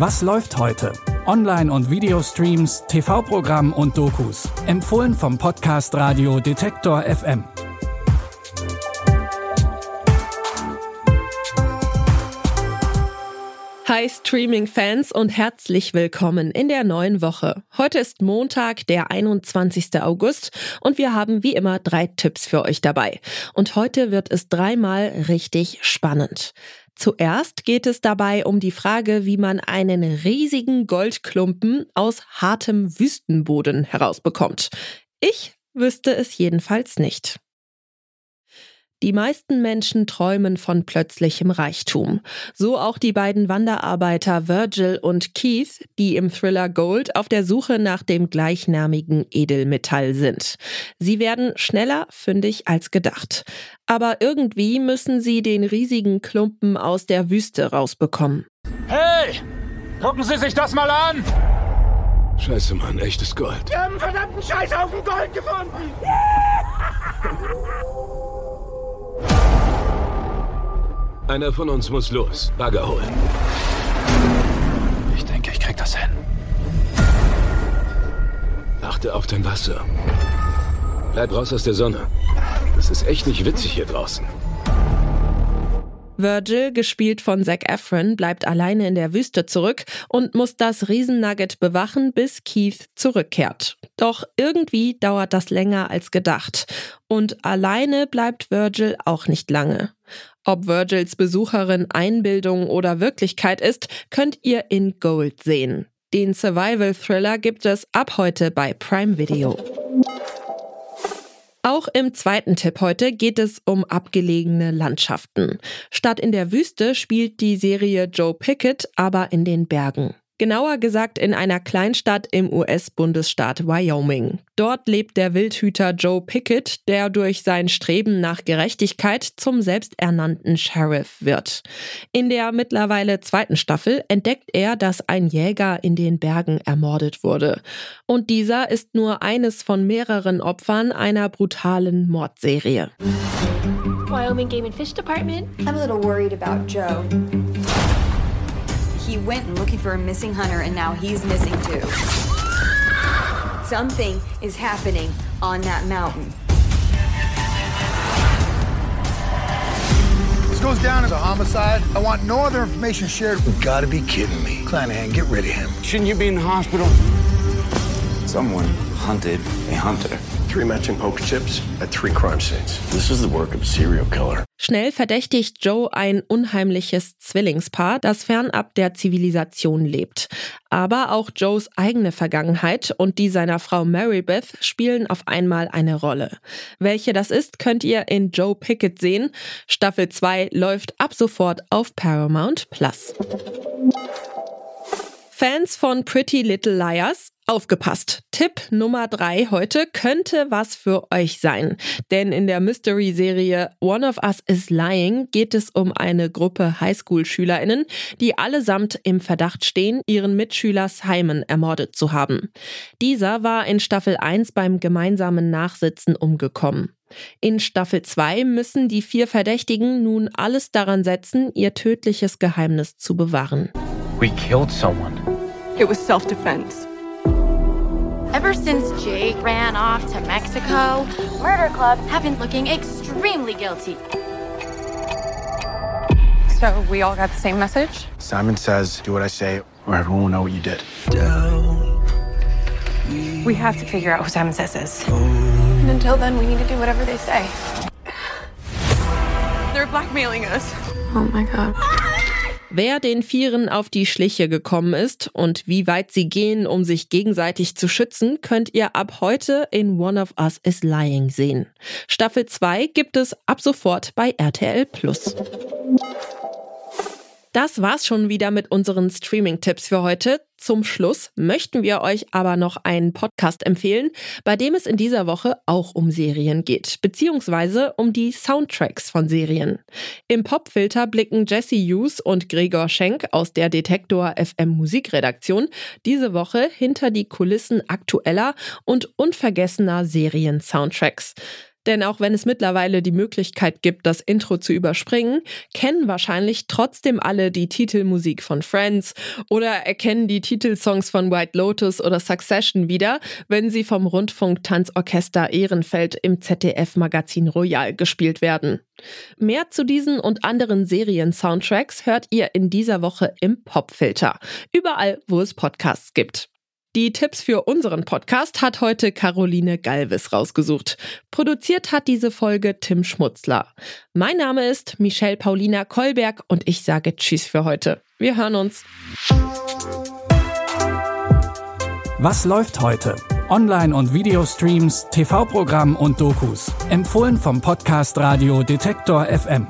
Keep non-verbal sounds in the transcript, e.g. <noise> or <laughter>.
Was läuft heute? Online- und Videostreams, TV-Programm und Dokus. Empfohlen vom Podcast Radio Detektor FM. Hi Streaming-Fans und herzlich willkommen in der neuen Woche. Heute ist Montag, der 21. August und wir haben wie immer drei Tipps für euch dabei. Und heute wird es dreimal richtig spannend. Zuerst geht es dabei um die Frage, wie man einen riesigen Goldklumpen aus hartem Wüstenboden herausbekommt. Ich wüsste es jedenfalls nicht. Die meisten Menschen träumen von plötzlichem Reichtum. So auch die beiden Wanderarbeiter Virgil und Keith, die im Thriller Gold auf der Suche nach dem gleichnamigen Edelmetall sind. Sie werden schneller fündig als gedacht. Aber irgendwie müssen sie den riesigen Klumpen aus der Wüste rausbekommen. Hey! Gucken Sie sich das mal an! Scheiße, Mann, echtes Gold. Wir haben einen verdammten Scheißhaufen Gold gefunden! <laughs> Einer von uns muss los. Bagger holen. Ich denke, ich krieg das hin. Achte auf dein Wasser. Bleib raus aus der Sonne. Das ist echt nicht witzig hier draußen. Virgil, gespielt von Zac Efron, bleibt alleine in der Wüste zurück und muss das Riesennugget bewachen, bis Keith zurückkehrt. Doch irgendwie dauert das länger als gedacht. Und alleine bleibt Virgil auch nicht lange. Ob Virgils Besucherin Einbildung oder Wirklichkeit ist, könnt ihr in Gold sehen. Den Survival-Thriller gibt es ab heute bei Prime Video. Auch im zweiten Tipp heute geht es um abgelegene Landschaften. Statt in der Wüste spielt die Serie Joe Pickett aber in den Bergen. Genauer gesagt in einer Kleinstadt im US-Bundesstaat Wyoming. Dort lebt der Wildhüter Joe Pickett, der durch sein Streben nach Gerechtigkeit zum selbsternannten Sheriff wird. In der mittlerweile zweiten Staffel entdeckt er, dass ein Jäger in den Bergen ermordet wurde. Und dieser ist nur eines von mehreren Opfern einer brutalen Mordserie. Wyoming Game and Fish Department. I'm a little worried about Joe. He went looking for a missing hunter and now he's missing too. Something is happening on that mountain. This goes down as a homicide. I want no other information shared. You gotta be kidding me. Clanahan, get rid of him. Shouldn't you be in the hospital? Someone hunted a hunter. Three matching poker chips at three crime scenes. This is the work of a serial killer. Schnell verdächtigt Joe ein unheimliches Zwillingspaar, das fernab der Zivilisation lebt. Aber auch Joes eigene Vergangenheit und die seiner Frau Marybeth spielen auf einmal eine Rolle. Welche das ist, könnt ihr in Joe Pickett sehen. Staffel 2 läuft ab sofort auf Paramount Plus. Fans von Pretty Little Liars, aufgepasst. Tipp Nummer drei heute könnte was für euch sein. Denn in der Mystery-Serie One of Us is Lying geht es um eine Gruppe Highschool-SchülerInnen, die allesamt im Verdacht stehen, ihren Mitschüler Simon ermordet zu haben. Dieser war in Staffel 1 beim gemeinsamen Nachsitzen umgekommen. In Staffel 2 müssen die vier Verdächtigen nun alles daran setzen, ihr tödliches Geheimnis zu bewahren. We killed someone. It was self-defense. Ever since Jake ran off to Mexico, murder clubs have been looking extremely guilty. So we all got the same message? Simon says, do what I say, or everyone will know what you did. We have to figure out who Simon says is. And until then, we need to do whatever they say. They're blackmailing us. Oh my god. Wer den Vieren auf die Schliche gekommen ist und wie weit sie gehen, um sich gegenseitig zu schützen, könnt ihr ab heute in One of Us is Lying sehen. Staffel 2 gibt es ab sofort bei RTL Plus. Das war's schon wieder mit unseren Streaming-Tipps für heute. Zum Schluss möchten wir euch aber noch einen Podcast empfehlen, bei dem es in dieser Woche auch um Serien geht, beziehungsweise um die Soundtracks von Serien. Im Popfilter blicken Jesse Hughes und Gregor Schenk aus der Detektor FM Musikredaktion diese Woche hinter die Kulissen aktueller und unvergessener Serien-Soundtracks. Denn auch wenn es mittlerweile die Möglichkeit gibt, das Intro zu überspringen, kennen wahrscheinlich trotzdem alle die Titelmusik von Friends oder erkennen die Titelsongs von White Lotus oder Succession wieder, wenn sie vom Rundfunk-Tanzorchester Ehrenfeld im ZDF-Magazin Royal gespielt werden. Mehr zu diesen und anderen Serien-Soundtracks hört ihr in dieser Woche im Popfilter. Überall, wo es Podcasts gibt. Die Tipps für unseren Podcast hat heute Caroline Galvis rausgesucht. Produziert hat diese Folge Tim Schmutzler. Mein Name ist Michelle Paulina Kolberg und ich sage Tschüss für heute. Wir hören uns. Was läuft heute? Online- und Videostreams, TV-Programm und Dokus. Empfohlen vom Podcast Radio Detektor FM.